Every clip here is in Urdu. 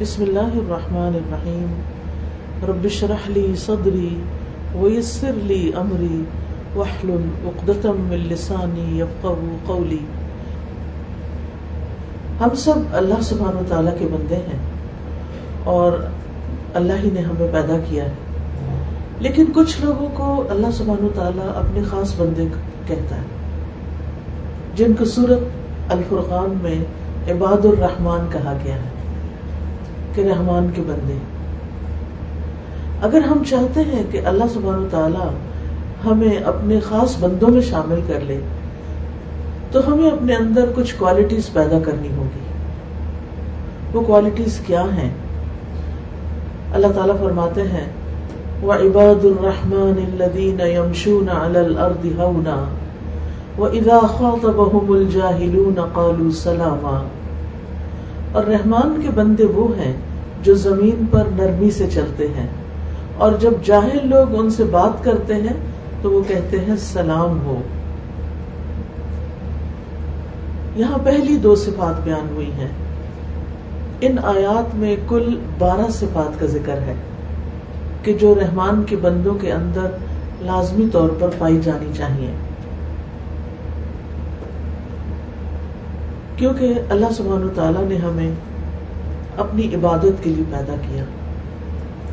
بسم اللہ الرحمن الرحیم. رب اشرح لي صدری ويسر لي امری واحلل عقدة من لسانی يفقهوا قولی. ہم سب اللہ سبحانہ و کے بندے ہیں اور اللہ ہی نے ہمیں پیدا کیا ہے. لیکن کچھ لوگوں کو اللہ سبحانہ و اپنے خاص بندے کہتا ہے، جن کو صورت الفرقان میں عباد الرحمان کہا گیا ہے۔ کہ رحمان کے بندے۔ اگر ہم چاہتے ہیں کہ اللہ سبحانہ تعالی ہمیں اپنے خاص بندوں میں شامل کر لے، تو ہمیں اپنے اندر کچھ کوالٹیز پیدا کرنی ہوگی۔ وہ کوالٹیز کیا ہیں؟ اللہ تعالیٰ فرماتے ہیں وہ عباد الرحمان الدین یمشون الارض ہونا وہ ادا خاطبهم الجاہلون قالوا سلاما۔ اور رحمان کے بندے وہ ہیں جو زمین پر نرمی سے چلتے ہیں۔ اور جب جاہل لوگ ان سے بات کرتے ہیں، تو وہ کہتے ہیں، سلام ہو۔ یہاں پہلی دو صفات بیان ہوئی ہیں۔ ان آیات میں کل بارہ صفات کا ذکر ہے کہ جو رحمان کے بندوں کے اندر لازمی طور پر پائی جانی چاہیے۔ کیونکہ اللہ سبحانہ تعالیٰ نے ہمیں اپنی عبادت کے لیے پیدا کیا۔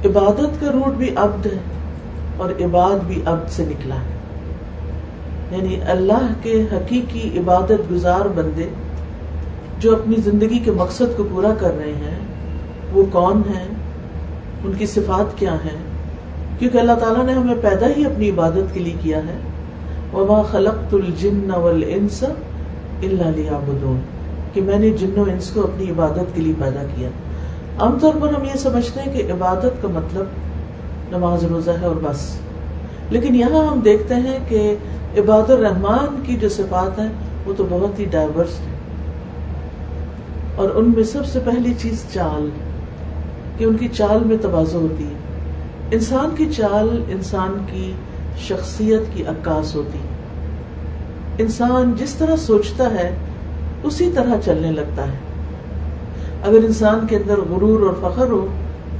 عبادت کا روٹ بھی عبد ہے اور عباد بھی عبد سے نکلا ہے۔ یعنی اللہ کے حقیقی عبادت گزار بندے جو اپنی زندگی کے مقصد کو پورا کر رہے ہیں، وہ کون ہیں؟ ان کی صفات کیا ہیں؟ کیونکہ اللہ تعالیٰ نے ہمیں پیدا ہی اپنی عبادت کے لیے کیا ہے۔ وما خلقت الجن والانس الا ليعبدون۔ کہ میں نے جن و انس کو اپنی عبادت کے لیے پیدا کیا۔ عام طور پر ہم یہ سمجھتے ہیں کہ عبادت کا مطلب نماز روزہ ہے اور بس۔ لیکن یہاں ہم دیکھتے ہیں کہ عباد الرحمان کی جو صفات ہیں، وہ تو بہت ہی ڈائیورس ہے اور ان میں سب سے پہلی چیز چال، کہ ان کی چال میں توازو ہوتی ہے۔ انسان کی چال انسان کی شخصیت کی عکاس ہوتی ہے۔ انسان جس طرح سوچتا ہے اسی طرح چلنے لگتا ہے۔ اگر انسان کے اندر غرور اور فخر ہو،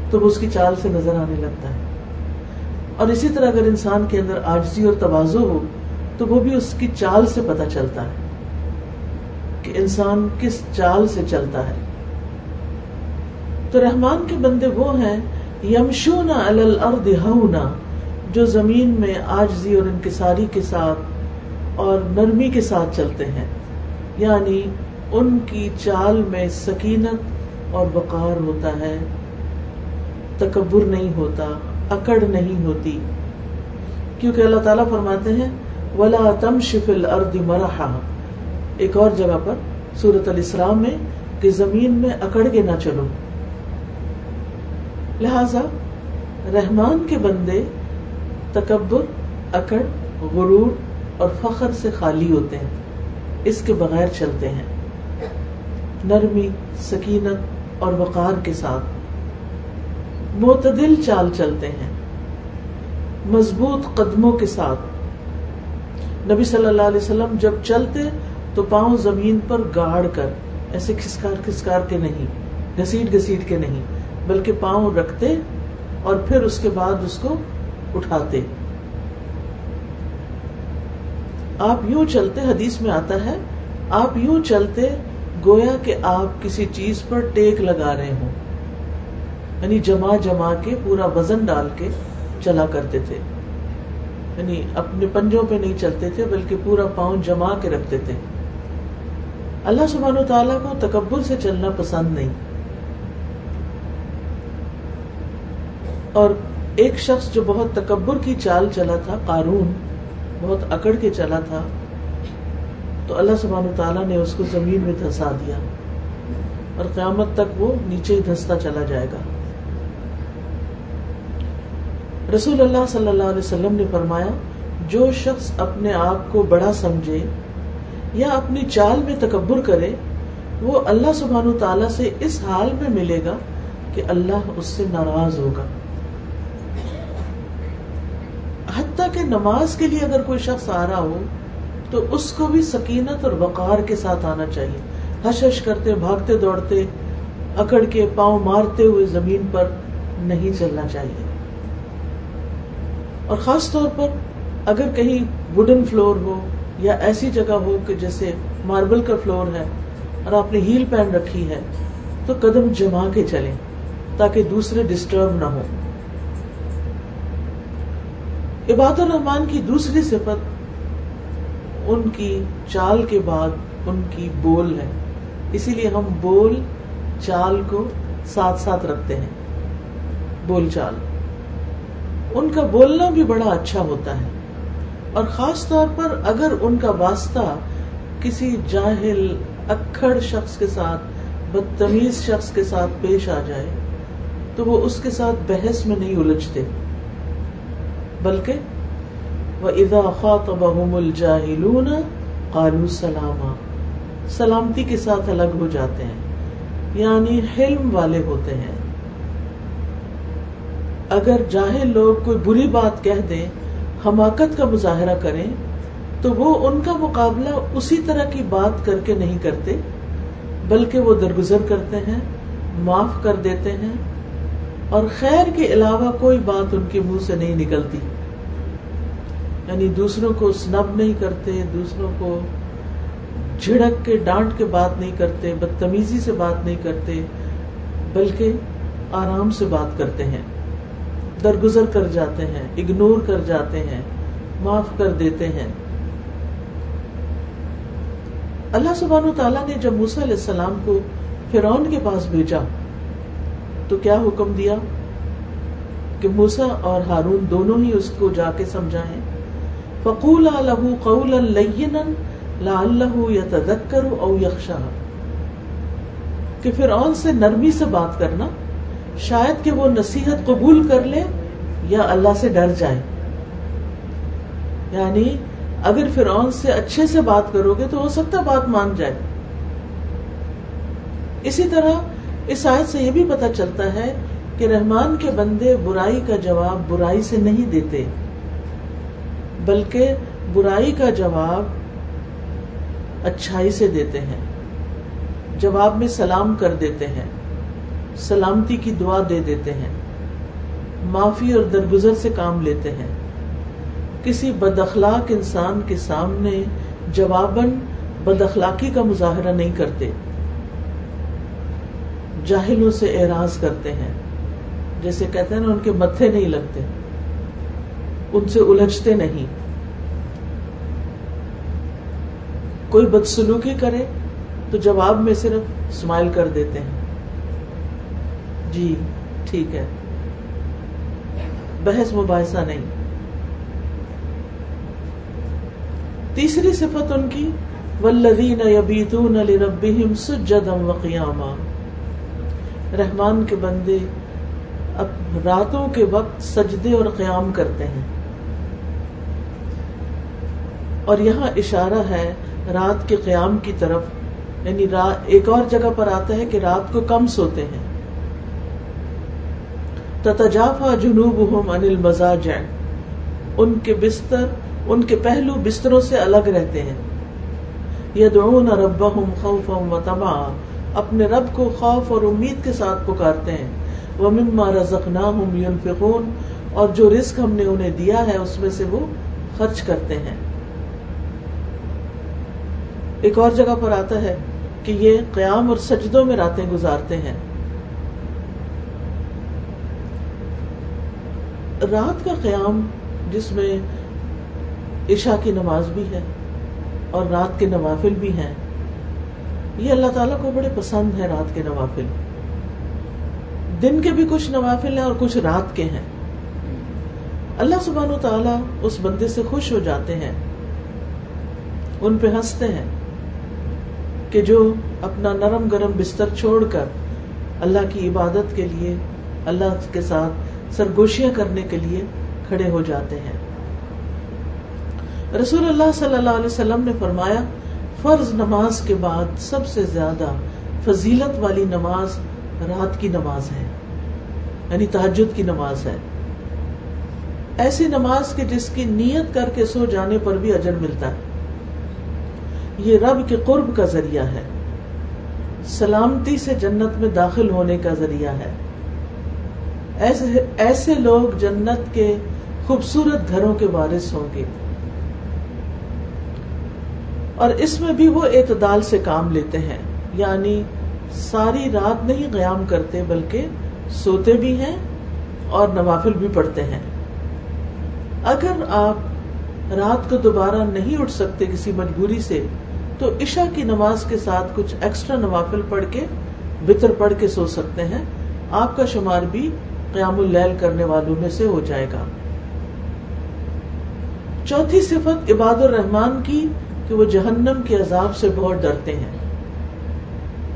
تو وہ اس کی چال سے نظر آنے لگتا ہے۔ اور اسی طرح اگر انسان کے اندر آجزی اور توازو ہو، تو وہ بھی اس کی چال سے پتہ چلتا ہے کہ انسان کس چال سے چلتا ہے۔ تو رحمان کے بندے وہ ہیں یمشونا الارض ہونا، جو زمین میں آجزی اور انکساری کے ساتھ اور نرمی کے ساتھ چلتے ہیں۔ یعنی ان کی چال میں سکینت اور وقار ہوتا ہے۔ تکبر نہیں ہوتا، اکڑ نہیں ہوتی۔ کیونکہ اللہ تعالیٰ فرماتے ہیں، ولا تم شفل ارد مرحا۔ ایک اور جگہ پر سورت الاسلام میں، کہ زمین میں اکڑ کے نہ چلو۔ لہذا، رحمان کے بندے تکبر، اکڑ، غرور اور فخر سے خالی ہوتے ہیں۔ اس کے بغیر چلتے ہیں۔ نرمی، سکینت اور وقار کے ساتھ۔ معتدل چال چلتے ہیں۔ مضبوط قدموں کے ساتھ۔ نبی صلی اللہ علیہ وسلم جب چلتے تو پاؤں زمین پر گاڑ کر، ایسے کھسکار کھسکار کے نہیں گسیٹ گسیٹ کے نہیں، بلکہ پاؤں رکھتے اور پھر اس کے بعد اس کو اٹھاتے۔ آپ یوں چلتے حدیث میں آتا ہے، آپ یوں چلتے گویا کہ آپ کسی چیز پر ٹیک لگا رہے ہوں۔ یعنی جما جما کے پورا وزن ڈال کے چلا کرتے تھے۔ یعنی اپنے پنجوں پہ نہیں چلتے تھے، بلکہ پورا پاؤں جما کے رکھتے تھے۔ اللہ سبحانہ و تعالیٰ کو تکبر سے چلنا پسند نہیں۔ اور ایک شخص جو بہت تکبر کی چال چلا تھا، قارون بہت اکڑ کے چلا تھا، تو اللہ سبحانہ تعالیٰ نے اس کو زمین میں دھسا دیا۔ اور قیامت تک وہ نیچے ہی دھستا چلا جائے گا۔ رسول اللہ صلی اللہ علیہ وسلم نے فرمایا، جو شخص اپنے آپ کو بڑا سمجھے یا اپنی چال میں تکبر کرے، وہ اللہ سبحانہ تعالیٰ سے اس حال میں ملے گا کہ اللہ اس سے ناراض ہوگا۔ حتیٰ کہ نماز کے لیے اگر کوئی شخص آ رہا ہو، تو اس کو بھی سکینت اور وقار کے ساتھ آنا چاہیے۔ ہش ہش کرتے، بھاگتے، دوڑتے، اکڑ کے پاؤں مارتے ہوئے زمین پر نہیں چلنا چاہیے۔ اور خاص طور پر اگر کہیں وڈن فلور ہو یا ایسی جگہ ہو کہ جیسے ماربل کا فلور ہے اور آپ نے ہیل پہن رکھی ہے، تو قدم جما کے چلیں تاکہ دوسرے ڈسٹرب نہ ہو عباد الرحمان کی دوسری صفت ان کی چال کے بعد ان کی بول ہے۔ اسی لیے ہم بول چال کو ساتھ ساتھ رکھتے ہیں۔ بول چال۔ ان کا بولنا بھی بڑا اچھا ہوتا ہے۔ اور خاص طور پر اگر ان کا واسطہ کسی جاہل اکڑ شخص کے ساتھ، بدتمیز شخص کے ساتھ پیش آ جائے، تو وہ اس کے ساتھ بحث میں نہیں الجھتے۔ بلکہ وہ ادا خاطبہم الجاہلون قالوا سلاما۔ سلامتی کے ساتھ الگ ہو جاتے ہیں یعنی حلم والے ہوتے ہیں۔ اگر جاہل لوگ کوئی بری بات کہہ دیں، حماقت کا مظاہرہ کریں، تو وہ ان کا مقابلہ اسی طرح کی بات کر کے نہیں کرتے، بلکہ وہ درگزر کرتے ہیں، معاف کر دیتے ہیں، اور خیر کے علاوہ کوئی بات ان کے منہ سے نہیں نکلتی۔ یعنی دوسروں کو سنب نہیں کرتے، دوسروں کو جھڑک کے، ڈانٹ کے بات نہیں کرتے، بدتمیزی سے بات نہیں کرتے، بلکہ آرام سے بات کرتے ہیں، درگزر کر جاتے ہیں اگنور کر جاتے ہیں، معاف کر دیتے ہیں۔ اللہ سبحانہ تعالیٰ نے جب موسیٰ علیہ السلام کو فرعون کے پاس بھیجا، تو کیا حکم دیا؟ کہ موسا اور ہارون دونوں ہی اس کو جا کے سمجھائیں۔ فقول لہو قول لعلہ یتذکر او یخشا کہ فرعون سے نرمی سے بات کرنا، شاید کہ وہ نصیحت قبول کر لے یا اللہ سے ڈر جائے۔ یعنی اگر فرعون سے اچھے سے بات کرو گے تو ہو سکتا بات مان جائے۔ اسی طرح اس آیت سے یہ بھی پتا چلتا ہے کہ رحمان کے بندے برائی کا جواب برائی سے نہیں دیتے۔ بلکہ برائی کا جواب اچھائی سے دیتے ہیں، جواب میں سلام کر دیتے ہیں، سلامتی کی دعا دے دیتے ہیں، معافی اور درگزر سے کام لیتے ہیں۔ کسی بد اخلاق انسان کے سامنے جواباً بد اخلاقی کا مظاہرہ نہیں کرتے۔ جاہلوں سے اعراض کرتے ہیں، جیسے کہتے ہیں نا، ان کے متھے نہیں لگتے۔ ان سے الجھتے نہیں۔ کوئی بدسلوکی کرے تو جواب میں صرف اسمائل کر دیتے ہیں۔ جی ٹھیک ہے۔ بحث مباحثہ نہیں۔ تیسری صفت ان کی ولدین یبیتون لربہم سجدا وقیاما رحمان کے بندے اب راتوں کے وقت سجدے اور قیام کرتے ہیں۔ اور یہاں اشارہ ہے رات کے قیام کی طرف یعنی ایک اور جگہ پر آتا ہے کہ رات کو کم سوتے ہیں۔ تتجافا جنوب انل مزاج ان کے بستر، ان کے پہلو بستروں سے الگ رہتے ہیں۔ یدعون ربهم خوفا وطمعا اپنے رب کو خوف اور امید کے ساتھ پکارتے ہیں۔ ومما رزقناهم ينفقون اور جو رزق ہم نے انہیں دیا ہے، اس میں سے وہ خرچ کرتے ہیں۔ ایک اور جگہ پر آتا ہے کہ یہ قیام اور سجدوں میں راتیں گزارتے ہیں۔ رات کا قیام جس میں عشاء کی نماز بھی ہے اور رات کے نوافل بھی ہیں۔ یہ اللہ تعالیٰ کو بڑے پسند ہے رات کے نوافل۔ دن کے بھی کچھ نوافل ہیں اور کچھ رات کے ہیں۔ اللہ سبحان و تعالیٰ اس بندے سے خوش ہو جاتے ہیں۔ ان پہ ہنستے ہیں۔ کہ جو اپنا نرم گرم بستر چھوڑ کر اللہ کی عبادت کے لیے، اللہ کے ساتھ سرگوشیاں کرنے کے لیے کھڑے ہو جاتے ہیں۔ رسول اللہ صلی اللہ علیہ وسلم نے فرمایا، فرض نماز کے بعد سب سے زیادہ فضیلت والی نماز رات کی نماز ہے یعنی تحجد کی نماز ہے۔ ایسی نماز کے جس کی نیت کر کے سو جانے پر بھی اجر ملتا ہے۔ یہ رب کے قرب کا ذریعہ ہے۔ سلامتی سے جنت میں داخل ہونے کا ذریعہ ہے۔ ایسے ایسے لوگ جنت کے خوبصورت گھروں کے وارث ہوں گے۔ اور اس میں بھی وہ اعتدال سے کام لیتے ہیں۔ یعنی ساری رات نہیں قیام کرتے، بلکہ سوتے بھی ہیں اور نوافل بھی پڑھتے ہیں۔ اگر آپ رات کو دوبارہ نہیں اٹھ سکتے کسی مجبوری سے تو عشاء کی نماز کے ساتھ کچھ ایکسٹرا نوافل پڑھ کے بطر پڑھ کے سو سکتے ہیں۔ آپ کا شمار بھی قیام اللیل کرنے والوں میں سے ہو جائے گا۔ چوتھی صفت عباد الرحمان کی کہ وہ جہنم کے عذاب سے بہت ڈرتے ہیں۔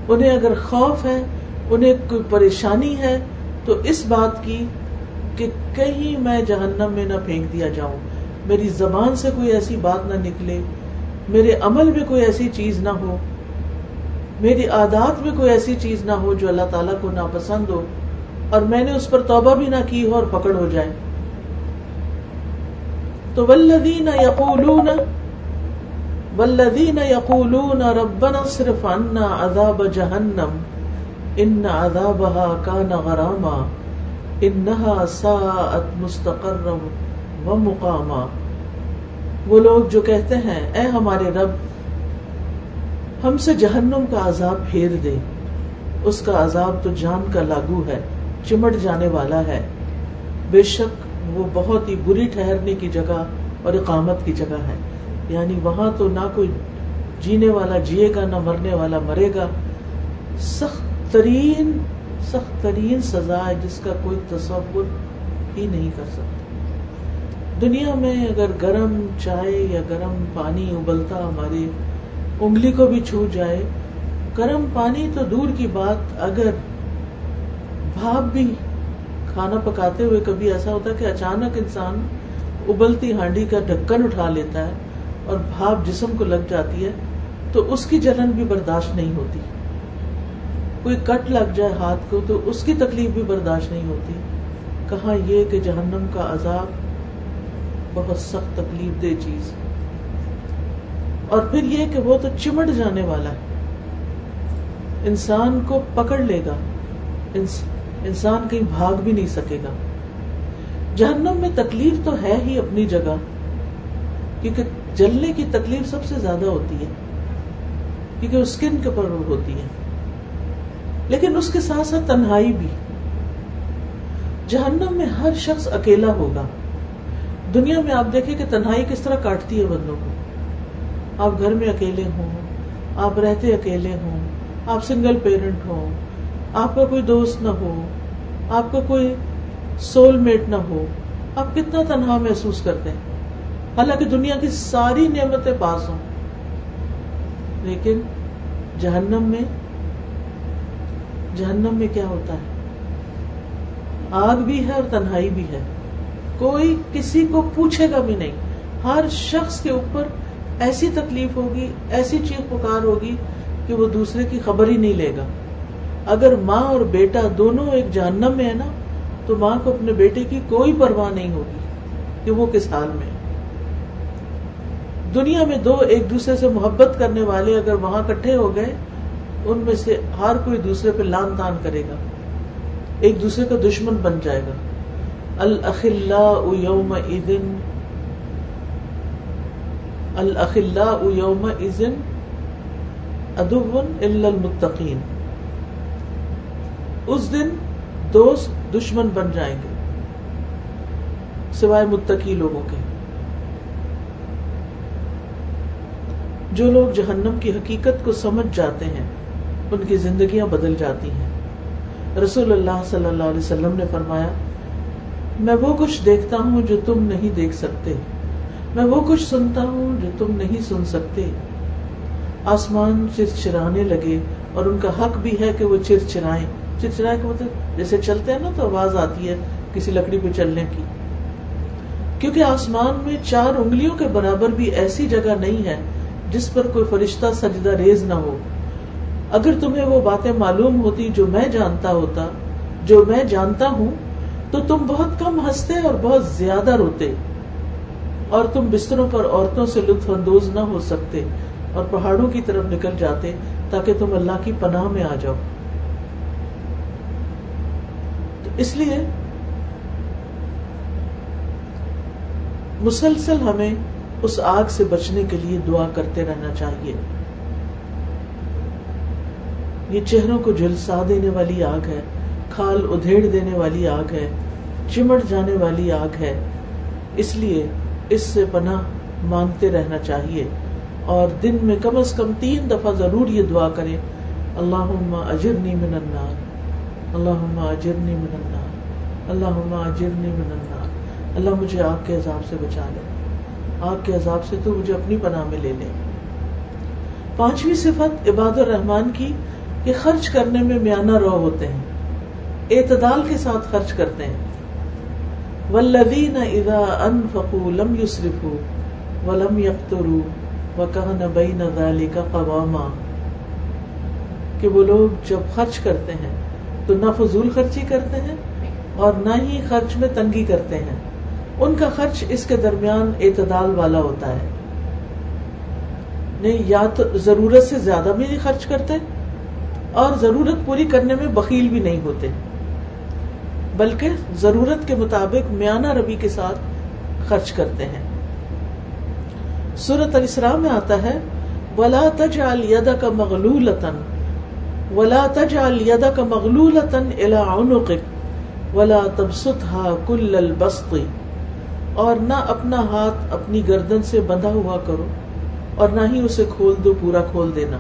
انہیں اگر خوف ہے، انہیں کوئی پریشانی ہے، تو اس بات کی کہ کہیں میں جہنم میں نہ پھینک دیا جاؤں۔ میری زبان سے کوئی ایسی بات نہ نکلے میرے عمل میں کوئی ایسی چیز نہ ہو، میری عادات میں کوئی ایسی چیز نہ ہو جو اللہ تعالیٰ کو ناپسند ہو اور میں نے اس پر توبہ بھی نہ کی ہو اور پکڑ ہو جائے۔ تو ولدین یقولون ولدین یقولون ربنا صرف عنا عذاب جہنم، ان عذابها كان غراما، انها ساعت مستقرا ومقاما۔ وہ لوگ جو کہتے ہیں، اے ہمارے رب، ہم سے جہنم کا عذاب پھیر دے۔ اس کا عذاب تو جان کا لاگو ہے، چمٹ جانے والا ہے۔ بے شک وہ بہت ہی بری ٹھہرنے کی جگہ اور اقامت کی جگہ ہے۔ یعنی وہاں تو نہ کوئی جینے والا جیے گا، نہ مرنے والا مرے گا۔ سخت ترین سخت ترین سزا ہے جس کا کوئی تصور ہی نہیں کر سکتا۔ دنیا میں اگر گرم چائے یا گرم پانی ابلتا ہماری انگلی کو بھی چھو جائے، گرم پانی تو دور کی بات، اگر بھاپ بھی کھانا پکاتے ہوئے کبھی ایسا ہوتا کہ اچانک انسان ابلتی ہانڈی کا ڈھکن اٹھا لیتا ہے اور بھاپ جسم کو لگ جاتی ہے، تو اس کی جلن بھی برداشت نہیں ہوتی۔ کوئی کٹ لگ جائے ہاتھ کو تو اس کی تکلیف بھی برداشت نہیں ہوتی۔ کہاں یہ کہ جہنم کا عذاب بہت سخت تکلیف دہ چیز۔ اور پھر یہ کہ وہ تو چمٹ جانے والا ہے۔ انسان کو پکڑ لے گا۔ انسان کہیں بھاگ بھی نہیں سکے گا۔ جہنم میں تکلیف تو ہے ہی اپنی جگہ، کیونکہ جلنے کی تکلیف سب سے زیادہ ہوتی ہے، کیونکہ اسکن کے اوپر ہوتی ہے۔ لیکن اس کے ساتھ ساتھ تنہائی بھی۔ جہنم میں ہر شخص اکیلا ہوگا۔ دنیا میں آپ دیکھیں کہ تنہائی کس طرح کاٹتی ہے بندوں کو۔ آپ گھر میں اکیلے ہوں، آپ رہتے اکیلے ہوں، آپ سنگل پیرنٹ ہوں، آپ کا کوئی دوست نہ ہو، آپ کا کوئی سول میٹ نہ ہو، آپ کتنا تنہا محسوس کرتے ہیں۔ حالانکہ دنیا کی ساری نعمتیں پاس ہوں۔ لیکن جہنم میں جہنم میں کیا ہوتا ہے؟ آگ بھی ہے اور تنہائی بھی ہے۔ کوئی کسی کو پوچھے گا بھی نہیں۔ ہر شخص کے اوپر ایسی تکلیف ہوگی، ایسی چیخ پکار ہوگی کہ وہ دوسرے کی خبر ہی نہیں لے گا۔ اگر ماں اور بیٹا دونوں ایک جہنم میں ہے نا، تو ماں کو اپنے بیٹے کی کوئی پرواہ نہیں ہوگی کہ وہ کس حال میں دنیا میں دو ایک دوسرے سے محبت کرنے والے اگر وہاں کٹھے ہو گئے، ان میں سے ہر کوئی دوسرے پہ لان تان کرے گا۔ ایک دوسرے کا دشمن بن جائے گا۔ الخلاء یوم اذن الخلاء یوم اذن ادو الا المتقین اس دن دوست دشمن بن جائیں گے، سوائے متقی لوگوں کے۔ جو لوگ جہنم کی حقیقت کو سمجھ جاتے ہیں، ان کی زندگیاں بدل جاتی ہیں۔ رسول اللہ صلی اللہ علیہ وسلم نے فرمایا میں وہ کچھ دیکھتا ہوں جو تم نہیں دیکھ سکتے۔ میں وہ کچھ سنتا ہوں جو تم نہیں سن سکتے۔ آسمان چرچرانے لگے اور ان کا حق بھی ہے کہ وہ چر چرائے چر چرائے کا مطلب جیسے چلتے ہیں نا تو آواز آتی ہے کسی لکڑی پہ چلنے کی۔ کیونکہ آسمان میں چار انگلیوں کے برابر بھی ایسی جگہ نہیں ہے جس پر کوئی فرشتہ سجدہ ریز نہ ہو۔ اگر تمہیں وہ باتیں معلوم ہوتی جو میں جانتا ہوتا، جو میں جانتا ہوں تو تم بہت کم ہنستے اور بہت زیادہ روتے، اور تم بستروں پر عورتوں سے لطف اندوز نہ ہو سکتے اور پہاڑوں کی طرف نکل جاتے تاکہ تم اللہ کی پناہ میں آ جاؤ۔ تو اس لیے مسلسل ہمیں اس آگ سے بچنے کے لیے دعا کرتے رہنا چاہیے۔ یہ چہروں کو جھلسا دینے والی آگ ہے۔ کھال ادھیڑ دینے والی آگ ہے چمٹ جانے والی آگ ہے۔ اس لیے اس سے پناہ مانگتے رہنا چاہیے۔ اور دن میں کم از کم تین دفعہ ضرور یہ دعا کرے اللہ اجرنی من النار اللہ اجرنی من النار اللہ اجرنی من النار۔ اللہ مجھے آگ کے عذاب سے بچا لے۔ آگ کے عذاب سے تو مجھے اپنی پناہ میں لے لے۔ پانچویں صفت عباد الرحمان کی کہ خرچ کرنے میں میانہ رو ہوتے ہیں۔ اعتدال کے ساتھ خرچ کرتے ہیں۔ والذین اذا انفقوا لم يسرفوا ولم يقتروا وكان بين ذلك قواما۔ کہ وہ لوگ جب خرچ کرتے ہیں تو نہ فضول خرچی کرتے ہیں اور نہ ہی خرچ میں تنگی کرتے ہیں۔ ان کا خرچ اس کے درمیان اعتدال والا ہوتا ہے۔ نہیں، یا تو ضرورت سے زیادہ بھی نہیں خرچ کرتے اور ضرورت پوری کرنے میں بخیل بھی نہیں ہوتے۔ بلکہ ضرورت کے مطابق میانہ ربی کے ساتھ خرچ کرتے ہیں۔ سورت السرا میں آتا ہے، ولا تج الدا کا مغلول ولا تج الدا کا مغلول ولا تبسطها كل البسط۔ اور نہ اپنا ہاتھ اپنی گردن سے بندھا ہوا کرو، اور نہ ہی اسے کھول دو، پورا کھول دینا۔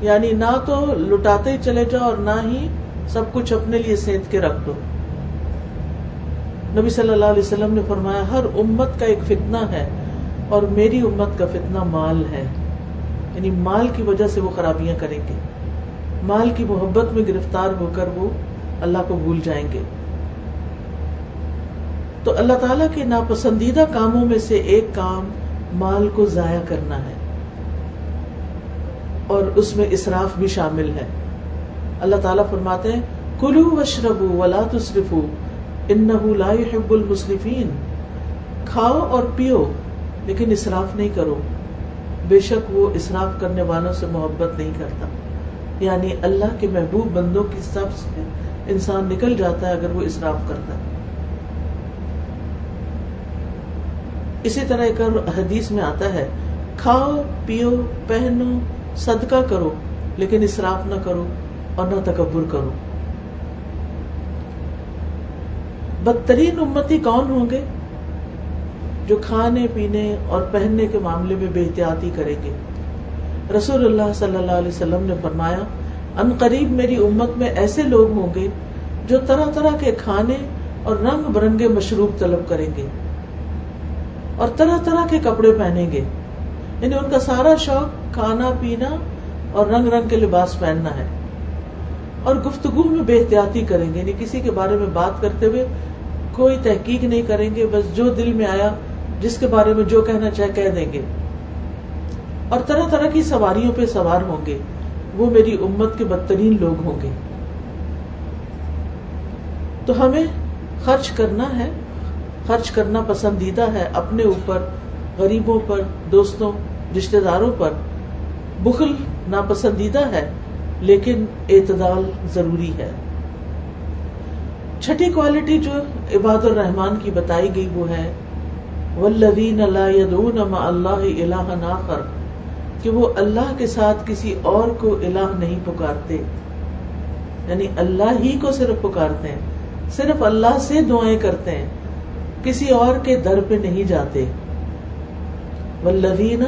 یعنی نہ تو لٹاتے ہی چلے جاؤ، اور نہ ہی سب کچھ اپنے لیے سینت کے رکھ دو۔ نبی صلی اللہ علیہ وسلم نے فرمایا، ہر امت کا ایک فتنہ ہے اور میری امت کا فتنہ مال ہے۔ یعنی مال کی وجہ سے وہ خرابیاں کریں گے۔ مال کی محبت میں گرفتار ہو کر وہ اللہ کو بھول جائیں گے۔ تو اللہ تعالیٰ کے ناپسندیدہ کاموں میں سے ایک کام مال کو ضائع کرنا ہے۔ اور اس میں اسراف بھی شامل ہے۔ اللہ تعالیٰ فرماتے ہیں، کلو وشربو ولا تصرفو انہو لا يحب المصرفین کھاؤ اور پیو، لیکن اسراف نہیں کرو۔ بے شک وہ اسراف کرنے والوں سے محبت نہیں کرتا۔ یعنی اللہ کے محبوب بندوں کی سب سے انسان نکل جاتا ہے اگر وہ اسراف کرتا ہے۔ اسی طرح ایک حدیث میں آتا ہے، کھاؤ، پیو، پہنو، صدقہ کرو، لیکن اسراف نہ کرو اور نہ تکبر کرو۔ بدترین امتی کون ہوں گے جو کھانے پینے اور پہننے کے معاملے میں بے احتیاطی کریں گے؟ رسول اللہ صلی اللہ علیہ وسلم نے فرمایا، ان قریب میری امت میں ایسے لوگ ہوں گے جو طرح طرح کے کھانے اور رنگ برنگے مشروب طلب کریں گے اور طرح طرح کے کپڑے پہنیں گے۔ یعنی ان کا سارا شوق کھانا پینا اور رنگ رنگ کے لباس پہننا ہے اور گفتگو میں بے احتیاطی کریں گے۔ یعنی کسی کے بارے میں بات کرتے ہوئے کوئی تحقیق نہیں کریں گے، بس جو دل میں آیا، جس کے بارے میں جو کہنا چاہے کہہ دیں گے۔ اور طرح طرح کی سواریوں پہ سوار ہوں گے۔ وہ میری امت کے بدترین لوگ ہوں گے۔ تو ہمیں خرچ کرنا ہے، خرچ کرنا پسندیدہ ہے اپنے اوپر، غریبوں پر، دوستوں رشتے داروں پر۔ بخل ناپسندیدہ ہے، لیکن اعتدال ضروری ہے۔ چھٹی کوالٹی جو عباد الرحمان کی بتائی گئی وہ ہے ولدین اللہ اللہ آخر، کہ وہ اللہ کے ساتھ کسی اور کو الہ نہیں پکارتے۔ یعنی اللہ ہی کو صرف پکارتے ہیں، صرف اللہ سے دعائیں کرتے ہیں، کسی اور کے در پہ نہیں جاتے۔ والذین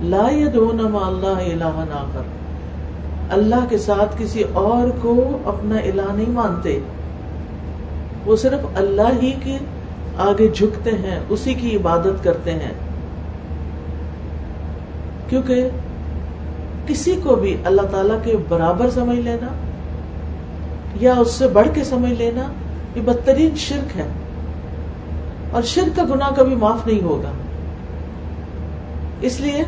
لا يدعون مع اللہ الہ آخر، اللہ کے ساتھ کسی اور کو اپنا الہ نہیں مانتے۔ وہ صرف اللہ ہی کے آگے جھکتے ہیں، اسی کی عبادت کرتے ہیں۔ کیونکہ کسی کو بھی اللہ تعالی کے برابر سمجھ لینا یا اس سے بڑھ کے سمجھ لینا، یہ بدترین شرک ہے۔ اور شرک کا گناہ کبھی معاف نہیں ہوگا۔ اس لیے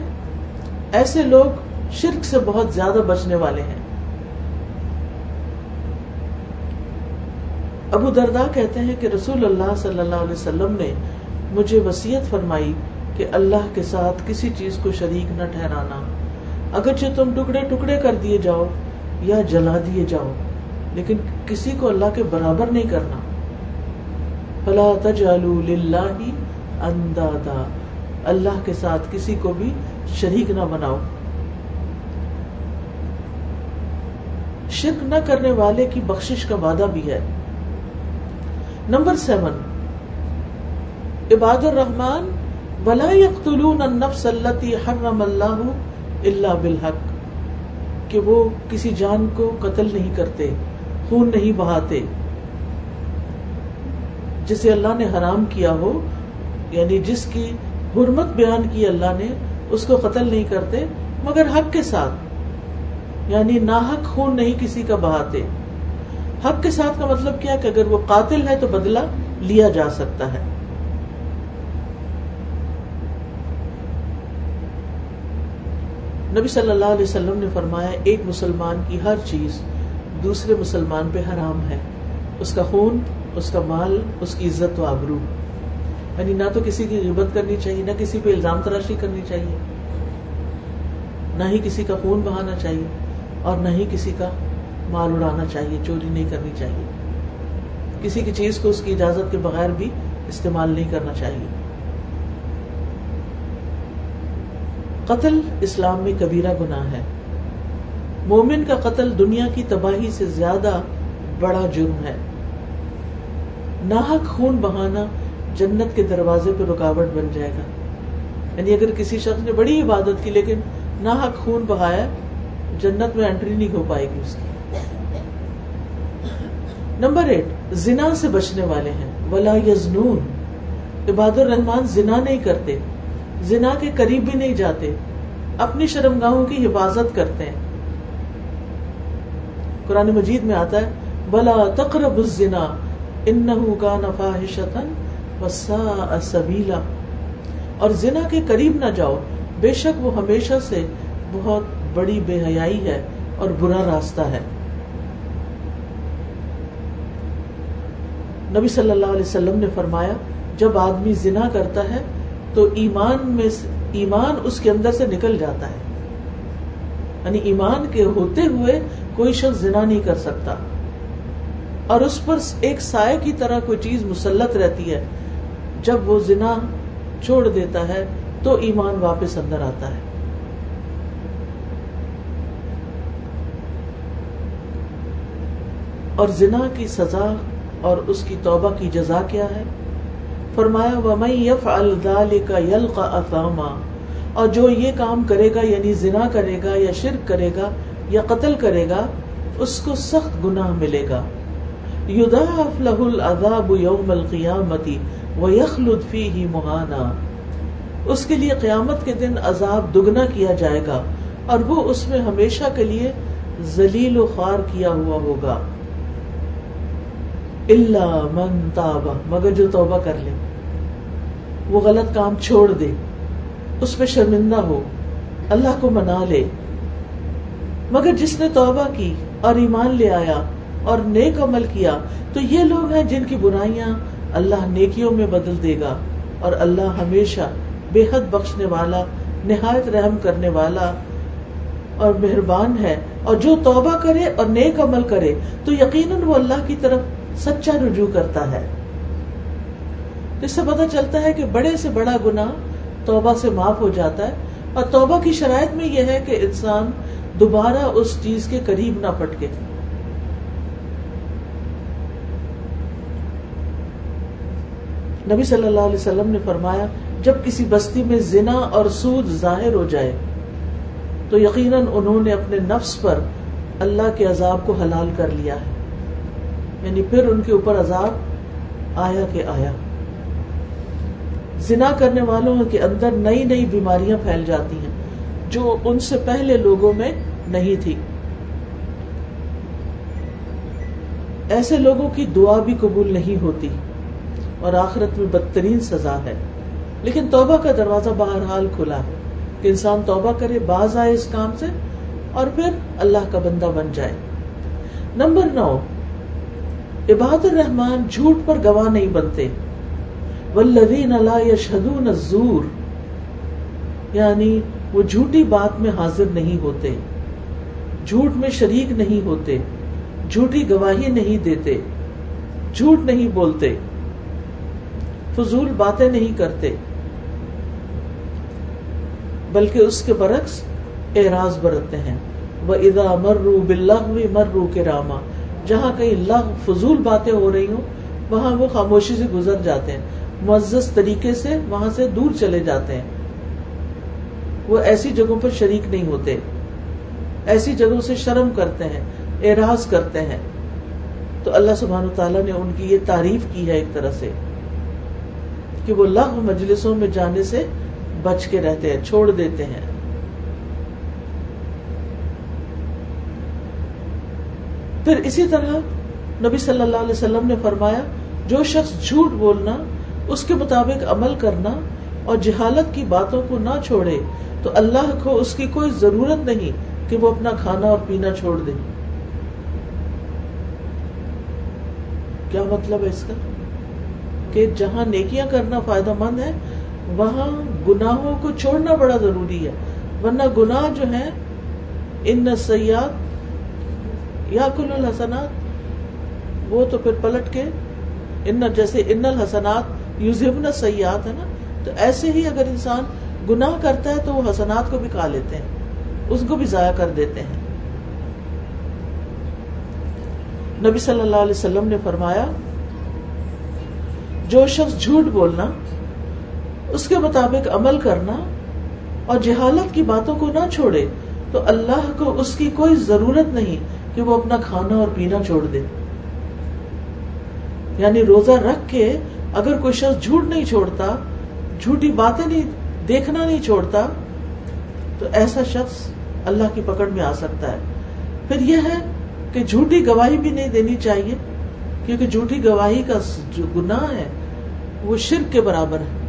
ایسے لوگ شرک سے بہت زیادہ بچنے والے ہیں۔ ابو دردا کہتے ہیں کہ رسول اللہ صلی اللہ علیہ وسلم نے مجھے وسیعت فرمائی کہ اللہ کے ساتھ کسی چیز کو شریک نہ ٹھہرانا۔ اگرچہ تم ٹکڑے ٹکڑے کر دیے جاؤ یا جلا دیے جاؤ، لیکن کسی کو اللہ کے برابر نہیں کرنا۔ فلا تجعلوا للہ اندادا، اللہ کے ساتھ کسی کو بھی شریک نہ بناؤ۔ شرک نہ کرنے والے کی بخشش کا وعدہ بھی ہے۔ نمبر سیون، عباد الرحمان ولا يقتلون النفس التي حرم الله الا بالحق، کہ وہ کسی جان کو قتل نہیں کرتے، خون نہیں بہاتے، جسے اللہ نے حرام کیا ہو یعنی جس کی حرمت بیان کی اللہ نے، اس کو قتل نہیں کرتے، مگر حق کے ساتھ یعنی ناحق خون نہیں کسی کا بہاتے۔ حق کے ساتھ کا مطلب کیا کہ اگر وہ قاتل ہے تو بدلہ لیا جا سکتا ہے۔ نبی صلی اللہ علیہ وسلم نے فرمایا، ایک مسلمان کی ہر چیز دوسرے مسلمان پہ حرام ہے۔ اس کا خون، اس کا مال، اس کی عزت و آبرو۔ یعنی نہ تو کسی کی غیبت کرنی چاہیے، نہ کسی پہ الزام تراشی کرنی چاہیے۔ نہ ہی کسی کا خون بہانا چاہیے اور نہ ہی کسی کا مال اڑانا چاہیے، چوری نہیں کرنی چاہیے۔ کسی کی چیز کو اس کی اجازت کے بغیر بھی استعمال نہیں کرنا چاہیے۔ قتل اسلام میں کبیرہ گناہ ہے۔ مومن کا قتل دنیا کی تباہی سے زیادہ بڑا جرم ہے۔ ناحق خون بہانا جنت کے دروازے پہ رکاوٹ بن جائے گا۔ یعنی اگر کسی شخص نے بڑی عبادت کی لیکن ناحق خون بہایا، جنت میں انٹری نہیں ہو پائے گی اس کی۔ نمبر ایٹ، زنا سے بچنے والے ہیں۔ ولا یزنون عباد الرحمان زنا نہیں کرتے، زنا کے قریب بھی نہیں جاتے، اپنی شرمگاہوں کی حفاظت کرتے ہیں۔ قرآن مجید میں آتا ہے بلا تقرب الزنا۔ انہو کان فاحشتا وساء سبیلا اور زنا کے قریب نہ جاؤ، بے شک وہ ہمیشہ سے بہت بڑی بے حیائی ہے اور برا راستہ ہے۔ نبی صلی اللہ علیہ وسلم نے فرمایا، جب آدمی زنا کرتا ہے، تو ایمان میں ایمان اس کے اندر سے نکل جاتا ہے۔ یعنی ایمان کے ہوتے ہوئے کوئی شخص زنا نہیں کر سکتا۔ اور اس پر ایک سائے کی طرح کوئی چیز مسلط رہتی ہے۔ جب وہ زنا چھوڑ دیتا ہے، تو ایمان واپس اندر آتا ہے۔ اور زنا کی سزا اور اس کی توبہ کی جزا کیا ہے؟ فرمایا، وَمَن يَفْعَلْ ذَلِكَ يَلْقَ أَثَامًا۔ اور جو یہ کام کرے گا یعنی زنا کرے گا یا شرک کرے گا یا قتل کرے گا، اس کو سخت گناہ ملے گا۔ یضاعف له العذاب یوم القیامت ویخلد فیہ مہانا۔ اس کے لیے قیامت کے دن عذاب دگنا کیا جائے گا، اور وہ اس میں ہمیشہ کے لیے ذلیل و خوار کیا ہوا ہوگا۔ اللہ من تابا مگر جو توبہ کر لے۔ وہ غلط کام چھوڑ دے۔ اس پہ شرمندہ ہو۔ اللہ کو منا لے۔ مگر جس نے توبہ کی اور ایمان لے آیا اور نیک عمل کیا، تو یہ لوگ ہیں جن کی برائیاں اللہ نیکیوں میں بدل دے گا۔ اور اللہ ہمیشہ بے حد بخشنے والا، نہایت رحم کرنے والا اور مہربان ہے۔ اور جو توبہ کرے اور نیک عمل کرے، تو یقیناً وہ اللہ کی طرف سچا رجوع کرتا ہے۔ اس سے پتا چلتا ہے کہ بڑے سے بڑا گنا توبہ سے معاف ہو جاتا ہے اور توبہ کی شرائط میں یہ ہے کہ انسان دوبارہ اس چیز کے قریب نہ پٹکے نبی صلی اللہ علیہ وسلم نے فرمایا، جب کسی بستی میں زنا اور سود ظاہر ہو جائے، تو یقیناً انہوں نے اپنے نفس پر اللہ کے عذاب کو حلال کر لیا ہے۔ یعنی پھر ان کے اوپر عذاب آیا کہ آیا۔ زنا کرنے والوں کے اندر نئی نئی بیماریاں پھیل جاتی ہیں جو ان سے پہلے لوگوں میں نہیں تھی۔ ایسے لوگوں کی دعا بھی قبول نہیں ہوتی اور آخرت میں بدترین سزا ہے۔ لیکن توبہ کا دروازہ بہرحال کھلا ہے کہ انسان توبہ کرے، باز آئے اس کام سے اور پھر اللہ کا بندہ بن جائے۔ نمبر نو عباد الرحمان جھوٹ پر گواہ نہیں بنتے۔ والذین لا یشہدون الزور۔ یعنی وہ جھوٹی بات میں حاضر نہیں ہوتے۔ جھوٹ میں شریک نہیں ہوتے۔ جھوٹی گواہی نہیں دیتے۔ جھوٹ نہیں بولتے۔ فضول باتیں نہیں کرتے۔ بلکہ اس کے برعکس اعراض برتتے ہیں۔ وہ ادا مرو بلغ مرو کے راما جہاں کہیں لغ فضول باتیں ہو رہی ہوں، وہاں وہ خاموشی سے گزر جاتے ہیں۔ معزز طریقے سے وہاں سے دور چلے جاتے ہیں۔ وہ ایسی جگہوں پر شریک نہیں ہوتے۔ ایسی جگہوں سے شرم کرتے ہیں، اعراض کرتے ہیں۔ تو اللہ سبحان تعالیٰ نے ان کی یہ تعریف کی ہے ایک طرح سے کہ وہ لغ مجلسوں میں جانے سے بچ کے رہتے ہیں، چھوڑ دیتے ہیں۔ پھر اسی طرح نبی صلی اللہ علیہ وسلم نے فرمایا، جو شخص جھوٹ بولنا، اس کے مطابق عمل کرنا اور جہالت کی باتوں کو نہ چھوڑے، تو اللہ کو اس کی کوئی ضرورت نہیں کہ وہ اپنا کھانا اور پینا چھوڑ دے۔ کیا مطلب ہے اس کا؟ کہ جہاں نیکیاں کرنا فائدہ مند ہے، وہاں گناہوں کو چھوڑنا بڑا ضروری ہے۔ ورنہ گناہ جو ہے ان سیاحت یا کل الحسنات؟ وہ تو پھر پلٹ کے ان جیسے ان الحسنات یوزبن سیاحت ہے نا؟ تو ایسے ہی اگر انسان گناہ کرتا ہے تو وہ حسنات کو بھی کھا لیتے ہیں، اس کو بھی ضائع کر دیتے ہیں۔ نبی صلی اللہ علیہ وسلم نے فرمایا، جو شخص جھوٹ بولنا، اس کے مطابق عمل کرنا اور جہالت کی باتوں کو نہ چھوڑے، تو اللہ کو اس کی کوئی ضرورت نہیں۔ کہ وہ اپنا کھانا اور پینا چھوڑ دے۔ یعنی روزہ رکھ کے اگر کوئی شخص جھوٹ نہیں چھوڑتا، جھوٹی باتیں نہیں، دیکھنا نہیں چھوڑتا، تو ایسا شخص اللہ کی پکڑ میں آ سکتا ہے۔ پھر یہ ہے کہ جھوٹی گواہی بھی نہیں دینی چاہیے، کیونکہ جھوٹی گواہی کا جو گناہ ہے، وہ شرک کے برابر ہے۔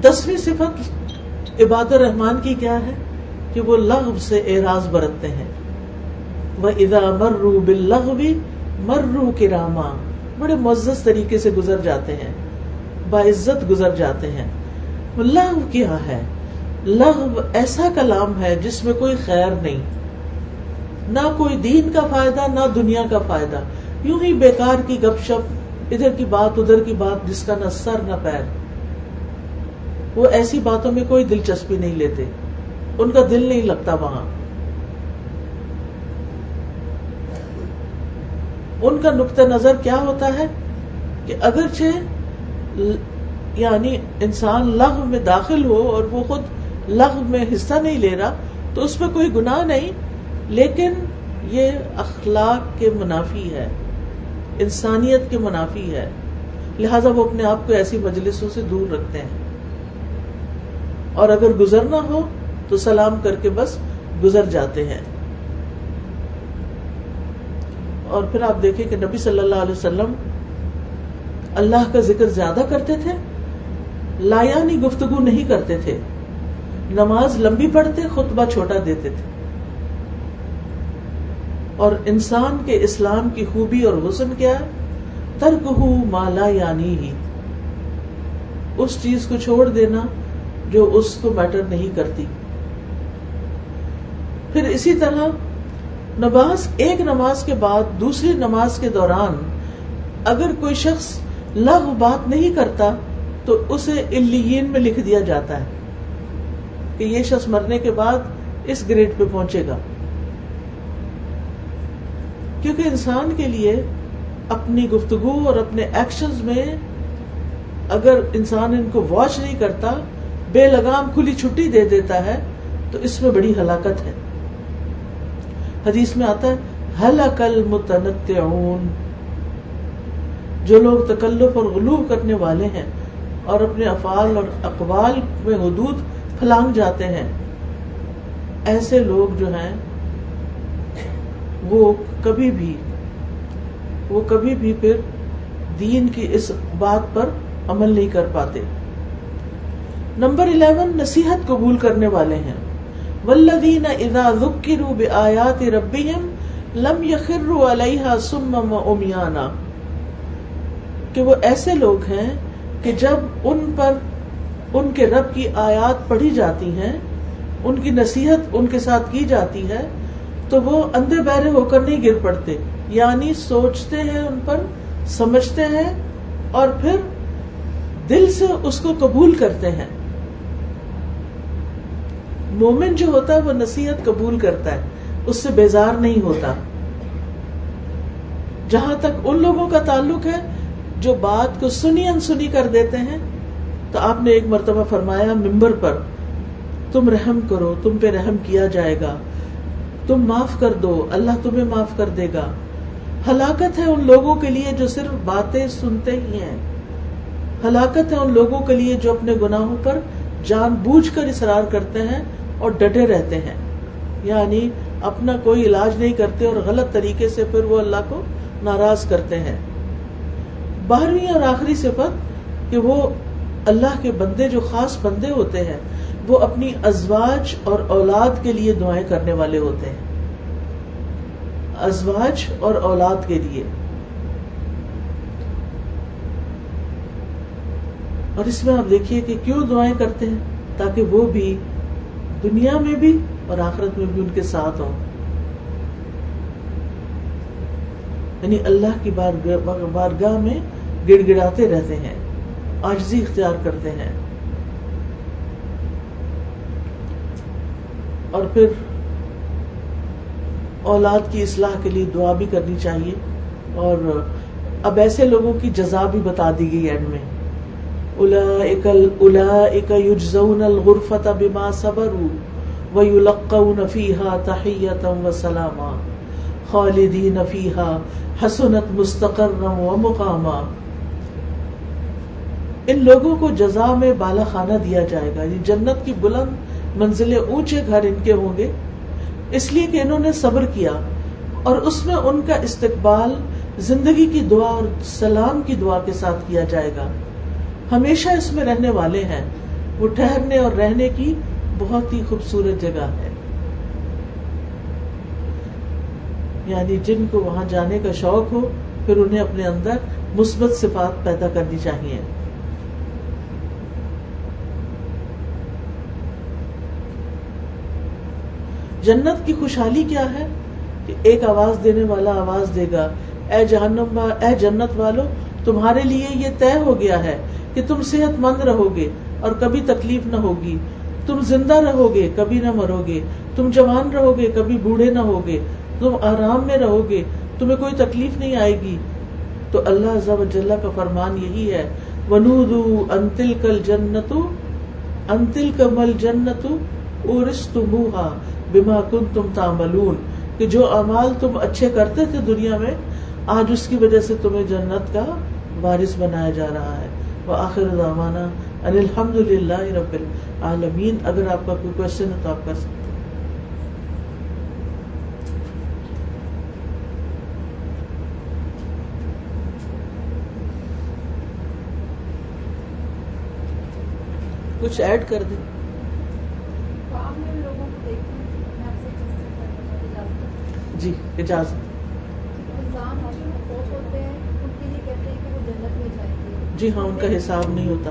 دسویں صفت عباد الرحمان کی کیا ہے؟ کہ وہ لغو سے اعراض برتتے ہیں۔ وہ ادا مرو بل مرو کے راما بڑے معزز طریقے سے گزر جاتے ہیں، باعزت گزر جاتے ہیں۔ لغو کیا ہے؟ لغو ایسا کلام ہے جس میں کوئی خیر نہیں۔ نہ کوئی دین کا فائدہ، نہ دنیا کا فائدہ۔ یوں ہی بیکار کی گپ شپ، ادھر کی بات، ادھر کی بات، جس کا نہ سر، نہ پیر۔ وہ ایسی باتوں میں کوئی دلچسپی نہیں لیتے۔ ان کا دل نہیں لگتا وہاں۔ ان کا نقطۂ نظر کیا ہوتا ہے کہ اگرچہ یعنی انسان لغ میں داخل ہو اور وہ خود لغ میں حصہ نہیں لے رہا، تو اس میں کوئی گناہ نہیں، لیکن یہ اخلاق کے منافی ہے، انسانیت کے منافی ہے۔ لہذا وہ اپنے آپ کو ایسی مجلسوں سے دور رکھتے ہیں۔ اور اگر گزرنا ہو تو سلام کر کے بس گزر جاتے ہیں۔ اور پھر آپ دیکھیں کہ نبی صلی اللہ علیہ وسلم اللہ کا ذکر زیادہ کرتے تھے، لایانی گفتگو نہیں کرتے تھے، نماز لمبی پڑھتے، خطبہ چھوٹا دیتے تھے۔ اور انسان کے اسلام کی خوبی اور حسن کیا؟ ہے ترک ہو مالا یعنی ہی اس چیز کو چھوڑ دینا جو اس کو میٹر نہیں کرتی۔ پھر اسی طرح نماز، ایک نماز کے بعد دوسری نماز کے دوران اگر کوئی شخص لغ بات نہیں کرتا تو اسے الین میں لکھ دیا جاتا ہے کہ یہ شخص مرنے کے بعد اس گریڈ پہ پہنچے گا۔ کیونکہ انسان کے لیے اپنی گفتگو اور اپنے ایکشن میں اگر انسان ان کو واچ نہیں کرتا، بے لگام کھلی چھٹی دے دیتا ہے، تو اس میں بڑی ہلاکت ہے۔ حدیث میں آتا ہے ہلاکل متنت جو لوگ تکلف اور غلوب کرنے والے ہیں اور اپنے افعال اور اقوال میں حدود پھلانگ جاتے ہیں۔ ایسے لوگ جو ہیں، وہ کبھی بھی، وہ کبھی بھی پھر دین کی اس بات پر عمل نہیں کر پاتے۔ نمبر الیون، نصیحت قبول کرنے والے ہیں۔ ولدین اذا ذکروا بآیات ربهم لم يخروا علیہا سمم کہ وہ ایسے لوگ ہیں کہ جب ان پر ان کے رب کی آیات پڑھی جاتی ہیں، ان کی نصیحت ان کے ساتھ کی جاتی ہے، تو وہ اندھے بہرے ہو کر نہیں گر پڑتے۔ یعنی سوچتے ہیں ان پر، سمجھتے ہیں اور پھر دل سے اس کو قبول کرتے ہیں۔ مومن جو ہوتا ہے وہ نصیحت قبول کرتا ہے، اس سے بیزار نہیں ہوتا۔ جہاں تک ان لوگوں کا تعلق ہے، جو بات کو سنی انسنی کر دیتے ہیں، تو آپ نے ایک مرتبہ فرمایا، ممبر پر، تم رحم کرو، تم پہ رحم کیا جائے گا۔ تم معاف کر دو، اللہ تمہیں معاف کر دے گا۔ ہلاکت ہے ان لوگوں کے لیے جو صرف باتیں سنتے ہی ہیں۔ ہلاکت ہے ان لوگوں کے لیے جو اپنے گناہوں پر جان بوجھ کر اصرار کرتے ہیں۔ اور ڈٹے رہتے ہیں۔ یعنی اپنا کوئی علاج نہیں کرتے اور غلط طریقے سے پھر وہ اللہ کو ناراض کرتے ہیں۔ بارہویں اور آخری صفت کہ وہ اللہ کے بندے، جو خاص بندے ہوتے ہیں، وہ اپنی ازواج اور اولاد کے لیے دعائیں کرنے والے ہوتے ہیں۔ ازواج اور اولاد کے لیے۔ اور اس میں آپ دیکھیے کہ کیوں دعائیں کرتے ہیں تاکہ وہ بھی دنیا میں بھی اور آخرت میں بھی ان کے ساتھ ہوں۔ یعنی اللہ کی بارگاہ میں گڑ گڑاتے رہتے ہیں، آجزی اختیار کرتے ہیں۔ اور پھر اولاد کی اصلاح کے لیے دعا بھی کرنی چاہیے۔ اور اب ایسے لوگوں کی جزا بھی بتا دی گئی اینڈ میں۔ اولئک یجزون الغرفة بما صبروا ويلقون فيها تحية وسلاما خالدين فيها، حسنت مستقرا ومقاما۔ ان لوگوں کو جزا میں بالا خانہ دیا جائے گا یعنی جنت کی بلند منزلیں اونچے گھر ان کے ہوں گے۔ اس لیے کہ انہوں نے صبر کیا اور اس میں ان کا استقبال زندگی کی دعا اور سلام کی دعا کے ساتھ کیا جائے گا۔ ہمیشہ اس میں رہنے والے ہیں۔ وہ ٹھہرنے اور رہنے کی بہت ہی خوبصورت جگہ ہے۔ یعنی جن کو وہاں جانے کا شوق ہو، پھر انہیں اپنے اندر مثبت صفات پیدا کرنی چاہیے۔ جنت کی خوشحالی کیا ہے؟ کہ ایک آواز دینے والا آواز دے گا، اے جہنم اے جنت والو تمہارے لیے یہ طے ہو گیا ہے کہ تم صحت مند رہو گے اور کبھی تکلیف نہ ہوگی۔ تم زندہ رہو گے کبھی نہ مرو گے۔ تم جوان رہو گے کبھی بوڑھے نہ ہوگے۔ تم آرام میں رہو گے تمہیں کوئی تکلیف نہیں آئے گی۔ تو اللہ کا فرمان یہی ہے، ونودو انتل کل جنت انتل کمل جنت بما کن تم تاملون کہ جو امال تم اچھے کرتے تھے دنیا میں، آج اس کی وجہ سے تمہیں جنت کا وارث بنایا جا رہا ہے۔ وہ آخر زمانہ الحمد للہ رب العالمین۔ اگر آپ کا کوئی کوشچن ہے تو آپ کر سکتے کچھ ایڈ کر دیں۔ جی اجازت۔ جی ہاں ان کا حساب نہیں ہوتا۔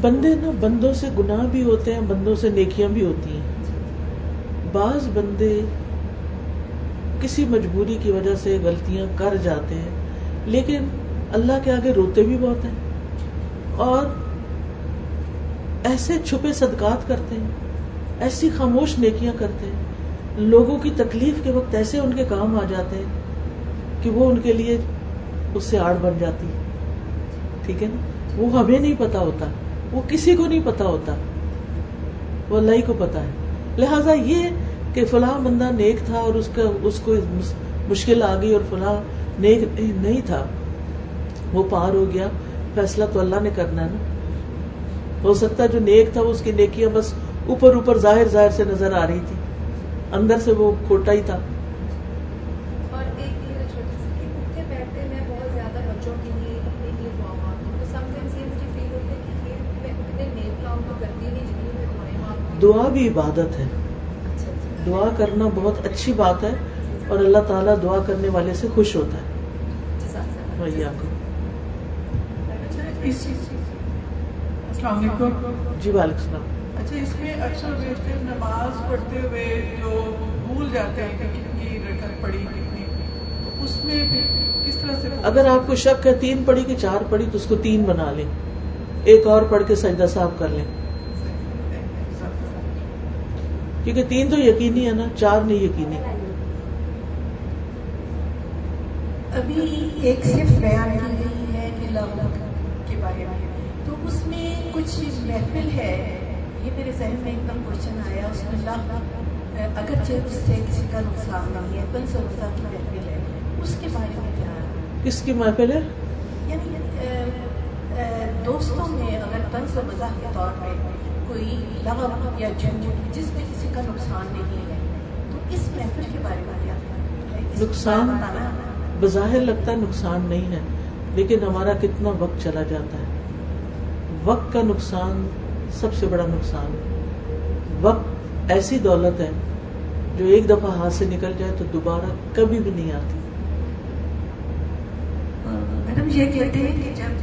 بندے نا بندوں سے گناہ بھی ہوتے ہیں بندوں سے نیکیاں بھی ہوتی ہیں۔ بعض بندے کسی مجبوری کی وجہ سے غلطیاں کر جاتے ہیں لیکن اللہ کے آگے روتے بھی بہت ہیں۔ اور ایسے چھپے صدقات کرتے ہیں، ایسی خاموش نیکیاں کرتے ہیں۔ لوگوں کی تکلیف کے وقت ایسے ان کے کام آ جاتے ہیں کہ وہ ان کے لیے اس سے آڑ بن جاتی ٹھیک ہے نا؟ وہ ہمیں نہیں پتا ہوتا، وہ کسی کو نہیں پتا ہوتا، وہ اللہ ہی کو پتا ہے۔ لہذا یہ کہ فلاں بندہ نیک تھا اور اس کا، اس کو مشکل آ گئی اور فلاں نیک نہیں تھا، وہ پار ہو گیا۔ فیصلہ تو اللہ نے کرنا ہے نا۔ ہو سکتا ہے جو نیک تھا اس کی نیکیاں بس اوپر اوپر ظاہر ظاہر سے نظر آ رہی تھی۔ اندر سے وہ کھوٹا ہی تھا۔ دعا بھی عبادت ہے۔ اچھا اچھا۔ دعا کرنا بہت اچھی بات ہے اور اللہ تعالیٰ دعا کرنے والے سے خوش ہوتا ہے جزاک اللہ وہی آپ کو اچھا اس السلام علیکم۔ جی وعلیکم السلام۔ اچھا اس میں اکثر بیشتر نماز پڑھتے ہوئے جو بھول جاتے ہیں کہ کتنی رکعت پڑی کتنی۔ تو اس میں کس طرح سے اگر آپ کو شک ہے تین پڑھی کہ چار پڑھی تو اس کو تین بنا لیں۔ ایک اور پڑھ کے سجدہ صاحب کر لیں۔ کیونکہ تین تو یقینی ہے نا چار نہیں یقینی۔ ابھی ایک صرف بیان کی گئی ہے کہ لغت کچھ محفل ہے یہ میرے ذہن میں ایک دم کوشچن آیا اس میں لغت اگرچہ اس سے کسی کا نقصان نہیں ہے پن سروسا کی محفل ہے اس کے بارے میں کیا؟ کس کی محفل ہے؟ یعنی دوستوں میں اگر طنز و مزاح کے طور پہ کوئی لغت یا جنگ جس میں کسی کا نقصان نہیں ہے تو اس محفل کے بارے میں کیا؟ نقصان۔ بظاہر لگتا ہے نقصان نہیں ہے لیکن ہمارا کتنا وقت چلا جاتا ہے۔ وقت کا نقصان سب سے بڑا نقصان وقت ایسی دولت ہے جو ایک دفعہ ہاتھ سے نکل جائے تو دوبارہ کبھی بھی نہیں آتی۔ میڈم یہ کہتے ہیں کہ جب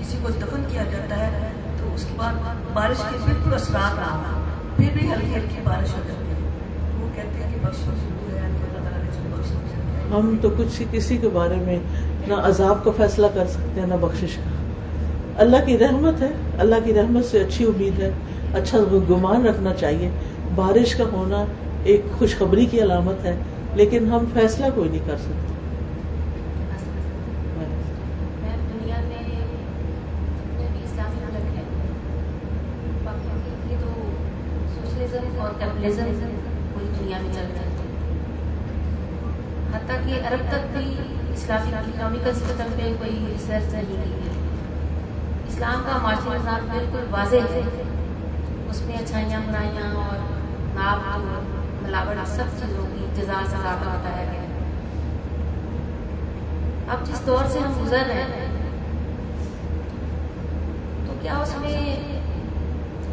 کسی کو دفن کیا جاتا ہے تو اس کے بعد بارش کے بالکل اثرات نہ ہو پھر بھی ہلکی ہلکی بارش ہو جاتی ہے۔ وہ کہتے ہیں کہ بخش ہے اللہ تعالیٰ نے اس کو بخش دیا۔ ہم تو کچھ کسی کے بارے میں نہ عذاب کا فیصلہ کر سکتے ہیں نہ بخشش کا۔ اللہ کی رحمت ہے، اللہ کی رحمت سے اچھی امید ہے۔ اچھا گمان رکھنا چاہیے۔ بارش کا ہونا ایک خوشخبری کی علامت ہے، لیکن ہم فیصلہ کوئی نہیں کر سکتے۔ اور کیپٹلزم پوری دنیا میں چل رہا ہے۔ حتیٰ کہ عرب تک بھی اسلامی اکنامیکل سسٹم پہ کوئی ریسرچ نہیں کی گئی اسلام کا معاشی نظام بالکل واضح ہے۔ اس میں اچھائیاں برائیاں اور ناپ ملاوٹ سب چیزوں کی جزا سزا کا بتایا گیا ہے۔ اب جس دور سے ہم گزر رہے ہیں، تو کیا اس میں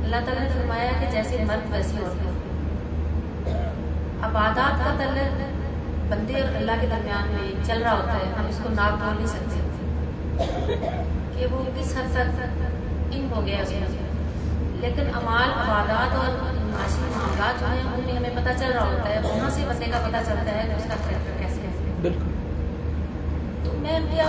اللہ تعالیٰ نے فرمایا کہ جیسے مرد ویسی عورتیں۔ عبادات کا تعلق بندے اور اللہ کے درمیان میں چل رہا ہوتا ہے، ہم اس کو ناپ بول نہیں سکتے۔ کہ وہ کس حد تک ان ہو گیا لیکن امال عبادات اور معاشی معاملات جو ہیں ان میں ہمیں پتہ چل رہا ہوتا ہے۔ وہاں سے بندے کا پتہ چلتا ہے کہ اس کا کریکٹر کیسے ہے۔ بالکل۔ تو میں کیا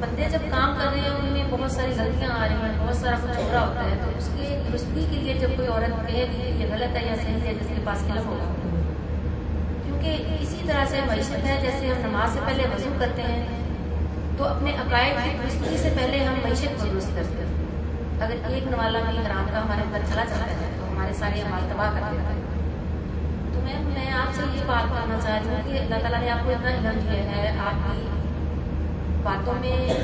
بندے جب کام کر رہے ہیں ان میں بہت ساری غلطیاں آ رہی ہیں بہت سارا کچھ ہو رہا ہوتا ہے تو اس کی درستی کے لیے جب کوئی عورت کہے گی کہ یہ غلط ہے یا صحیح ہے جس کے پاس علم ہوگا۔ کیونکہ اسی طرح سے معیشت ہے جیسے ہم نماز سے پہلے وضو کرتے ہیں تو اپنے عقائد کی درستی سے پہلے ہم معیشت کو درست کرتے ہیں اگر ایک نوالا بھی حرام کا ہمارے اندر چلا جاتا ہے، تو ہمارے سارے عمال تباہ کر دیتا ہے تو میں میں آپ سے یہ بات کرنا چاہ رہی ہوں کہ اللہ تعالیٰ نے آپ کو اتنا علم دیا ہے، آپ کی باتوں میں،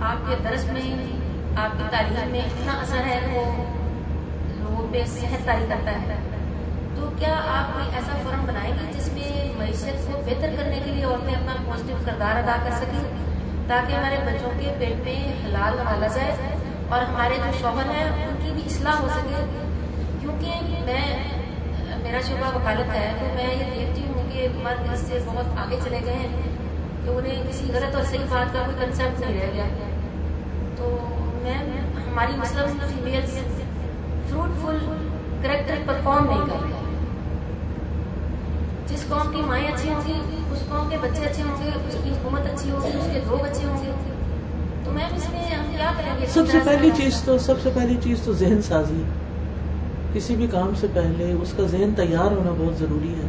آپ کے درس میں، آپ کی تعلیم میں اتنا اثر ہے وہ لوگوں پہ صحت تاری کرتا ہے۔ تو کیا آپ کوئی ایسا فورم بنائیں گے جس میں معیشت کو بہتر کرنے کے لیے عورتیں اپنا پازیٹیو کردار ادا کر سکیں؟ تاکہ ہمارے بچوں کے پیٹ میں حلال ڈالا جائے اور ہمارے جو شوہر ہیں، ان کی بھی اصلاح ہو سکے۔ کیونکہ میں، میرا شعبہ وکالت ہے، تو میں یہ دیکھتی ہوں کہ مرد اس سے بہت آگے چلے گئے ہیں کہ انہیں کسی غلط اور صحیح بات کا کوئی کنسپٹ نہیں رہ گیا۔ تو میں ہماری مسلم فیمیلس فروٹفل کریکٹر پرفارم نہیں کر رہی جس قوم کی مائیں اچھی ہوں گی، اس قوم کے بچے اچھے ہوں گے، اس کی حکومت اچھی ہوگی، اس کے لوگ اچھے ہوں گے۔ تو میم اس میں ہم کیا کریں گے؟ سب سے پہلی چیز تو، سب سے پہلی چیز تو ذہن سازی۔ کسی بھی کام سے پہلے اس کا ذہن تیار ہونا بہت ضروری ہے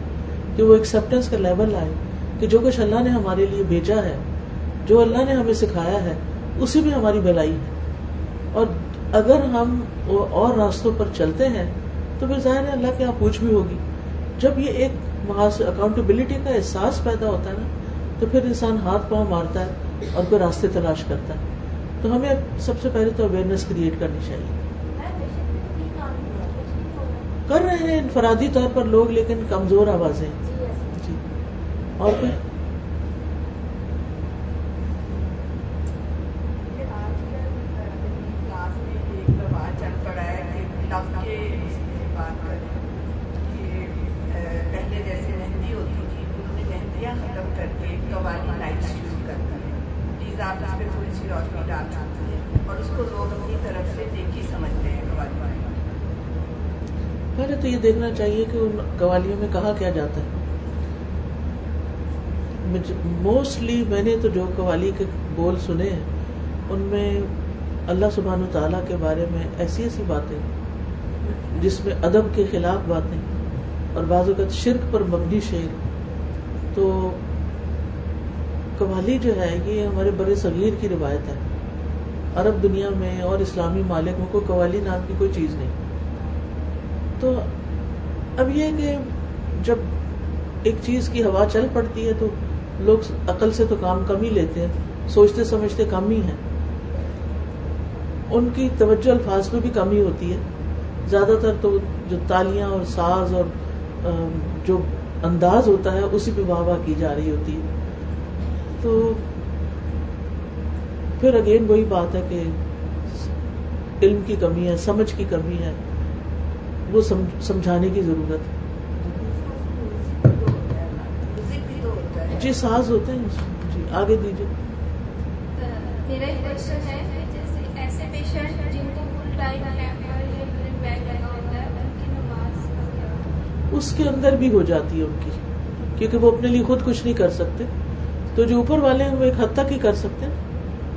کہ وہ ایکسیپٹینس کا لیول آئے کہ جو کچھ اللہ نے ہمارے لیے بھیجا ہے، جو اللہ نے ہمیں سکھایا ہے، اسی میں ہماری بھلائی ہے۔ اور اگر ہم اور راستوں پر چلتے ہیں، تو پھر ظاہر ہے اللہ کے یہاں پوچھ بھی ہوگی۔ جب یہ ایک وہاں سے اکاؤنٹیبلٹی کا احساس پیدا ہوتا ہے نا، تو پھر انسان ہاتھ پاؤں مارتا ہے اور کوئی راستے تلاش کرتا ہے۔ تو ہمیں سب سے پہلے تو اویئرنیس کریٹ کرنی چاہیے۔ کر رہے ہیں، انفرادی طور پر لوگ، لیکن کمزور آوازیں۔ جی۔ اور کوئی؟ ختم کر کے قوالی شروع کرتا ہے پلیز آپ اس پہ تھوڑی سی روشنی ڈال ہے اور اس کو لوگ اپنی طرف سے سمجھتے ہیں قوالی پہلے تو یہ دیکھنا چاہیے کہ ان قوالیوں میں کہا کیا جاتا ہے موسٹلی میں نے تو جو قوالی کے بول سنے ہیں ان میں اللہ سبحان و تعالیٰ کے بارے میں ایسی ایسی باتیں جس میں ادب کے خلاف باتیں اور بعض اوقات شرک پر مبنی شعر تو قوالی جو ہے یہ ہمارے بڑے صغیر کی روایت ہے۔ عرب دنیا میں اور اسلامی مالک میں کوئی قوالی نام کی کوئی چیز نہیں۔ تو اب یہ کہ جب ایک چیز کی ہوا چل پڑتی ہے تو لوگ عقل سے تو کام کم ہی لیتے ہیں، سوچتے سمجھتے کم ہی ہیں۔ ان کی توجہ الفاظ میں بھی کمی ہوتی ہے۔ زیادہ تر تو جو تالیاں اور ساز اور جو انداز ہوتا ہے، اسی پہ واہ واہ کی جا رہی ہوتی ہے۔ تو پھر اگین وہی بات ہے کہ علم کی کمی ہے، سمجھ کی کمی ہے۔ وہ سمجھانے کی ضرورت ہے۔ جی ساز ہوتے ہیں۔ جی آگے دیجیے میرا ایک کوشچن ہے جیسے ایسے پیشنٹ جن کو فل ٹائم بیگ لگا ہوتا ہے ان کی نماز اس کے اندر بھی ہو جاتی ہے ان کی، کیونکہ وہ اپنے لیے خود کچھ نہیں کر سکتے۔ تو جو اوپر والے ہیں، وہ ایک حد تک ہی کر سکتے ہیں۔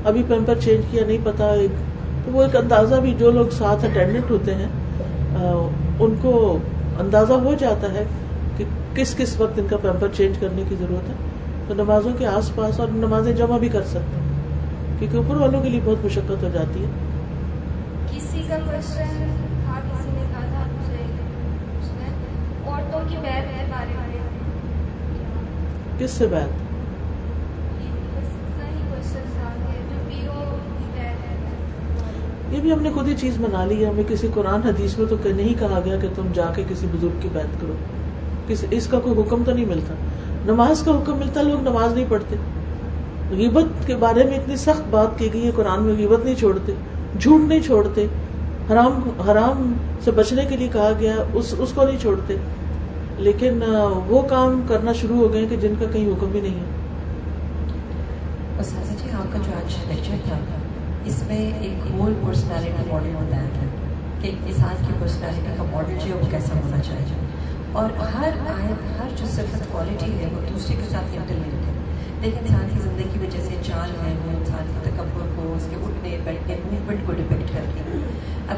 ابھی پیمپر چینج کیا، نہیں پتا، ایک تو وہ ایک اندازہ بھی، جو لوگ ساتھ اٹینڈنٹ ہوتے ہیں ان کو اندازہ ہو جاتا ہے کہ کس کس وقت ان کا پیمپر چینج کرنے کی ضرورت ہے۔ تو نمازوں کے آس پاس اور نمازیں جمع بھی کر سکتے ہیں، کیونکہ اوپر والوں کے لیے بہت مشقت ہو جاتی ہے۔ کسی کا کوشچن تھا کسی نے کہا تھا مجھے کی بیت کے بارے میں کس سے بیت یہ بھی ہم نے خود ہی چیز بنا لی ہے۔ ہمیں کسی قرآن حدیث میں تو نہیں کہا گیا کہ تم جا کے کسی بزرگ کی بیت کرو۔ کسی اس کا کوئی حکم تو نہیں ملتا۔ نماز کا حکم ملتا لوگ نماز نہیں پڑھتے۔ غیبت کے بارے میں اتنی سخت بات کی گئی ہے قرآن میں غیبت نہیں چھوڑتے جھوٹ نہیں چھوڑتے۔ حرام حرام سے بچنے کے لیے کہا گیا اس اس کو نہیں چھوڑتے۔ لیکن وہ کام کرنا شروع ہو گئے کہ جن کا کہیں حکم بھی نہیں ہے۔ جی آپ کا جو آج لیکچر تھا، اس میں ایک ہول پرسنالٹی ماڈل بتایا تھا کہ انسان کی پرسنالٹی کا ماڈل جو ہے وہ کیسا ہونا چاہیے۔ اور ہر آیت، ہر جو صرف کوالٹی ہے، وہ دوسرے کے ساتھ انٹر ہے۔ لیکن انسان کی زندگی میں جیسے چال ہے وہ انسان کے تکبر کو اس کے اٹھنے بیٹھنے موومنٹ کو ڈپینڈ کرتی ہے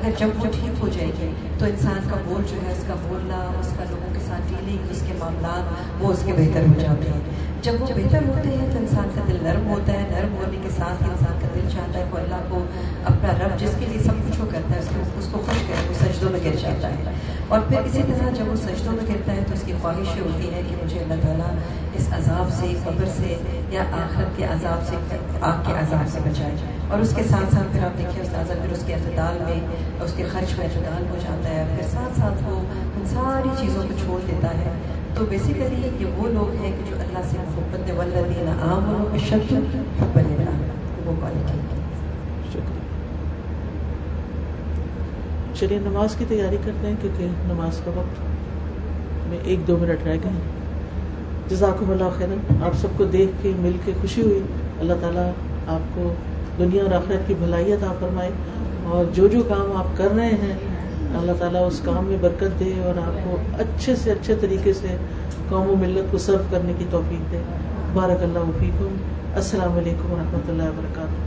اگر جب وہ ٹھیک ہو جائے گی تو انسان کا بول جو ہے، اس کا بولنا، اس کا لوگوں کے ساتھ ڈیلنگ اس کے معاملات، وہ اس کے بہتر ہو جاتے ہیں۔ جب وہ بہتر ہوتے ہیں تو انسان کا دل نرم ہوتا ہے، نرم ہونے کے ساتھ ہی انسان کا دل چاہتا ہے وہ اللہ کو اپنا رب جس کے لیے سب کچھ وہ کرتا ہے اس کو خوش کرے، وہ سجدوں میں گر جاتا ہے۔ اور پھر اسی طرح جب وہ سجدوں میں گرتا ہے تو اس کی خواہش یہ ہوتی ہے کہ مجھے اللہ تعالیٰ اس عذاب سے، قبر سے یا آخرت کے عذاب سے، آگ کے عذاب سے بچائے۔ اور اس کے ساتھ ساتھ پھر آپ دیکھیں استاذہ، پھر اس کے اعتدال میں، اس کے خرچ میں اعتدال ہو جاتا ہے۔ پھر ساتھ ساتھ وہ ان ساری چیزوں کو چھوڑ دیتا ہے۔ تو بیسیکلی یہ وہ لوگ ہیں کہ جو اللہ سے محبت، والذین آمنوا بشد حب للہ وہ کوالٹی چلیے، نماز کی تیاری کرتے ہیں کیونکہ نماز کا وقت میں ایک دو منٹ رہ گئے جزاکم اللہ خیر آپ سب کو دیکھ کے، مل کے خوشی ہوئی۔ اللہ تعالیٰ آپ کو دنیا اور آخرت کی بھلائی عطا فرمائے۔ اور جو جو کام آپ کر رہے ہیں، اللہ تعالیٰ اس کام میں برکت دے اور آپ کو اچھے سے اچھے طریقے سے قوم و ملت کو سرو کرنے کی توفیق دے۔ بارک اللہ وفیقم السلام علیکم و رحمۃ اللہ وبرکاتہ۔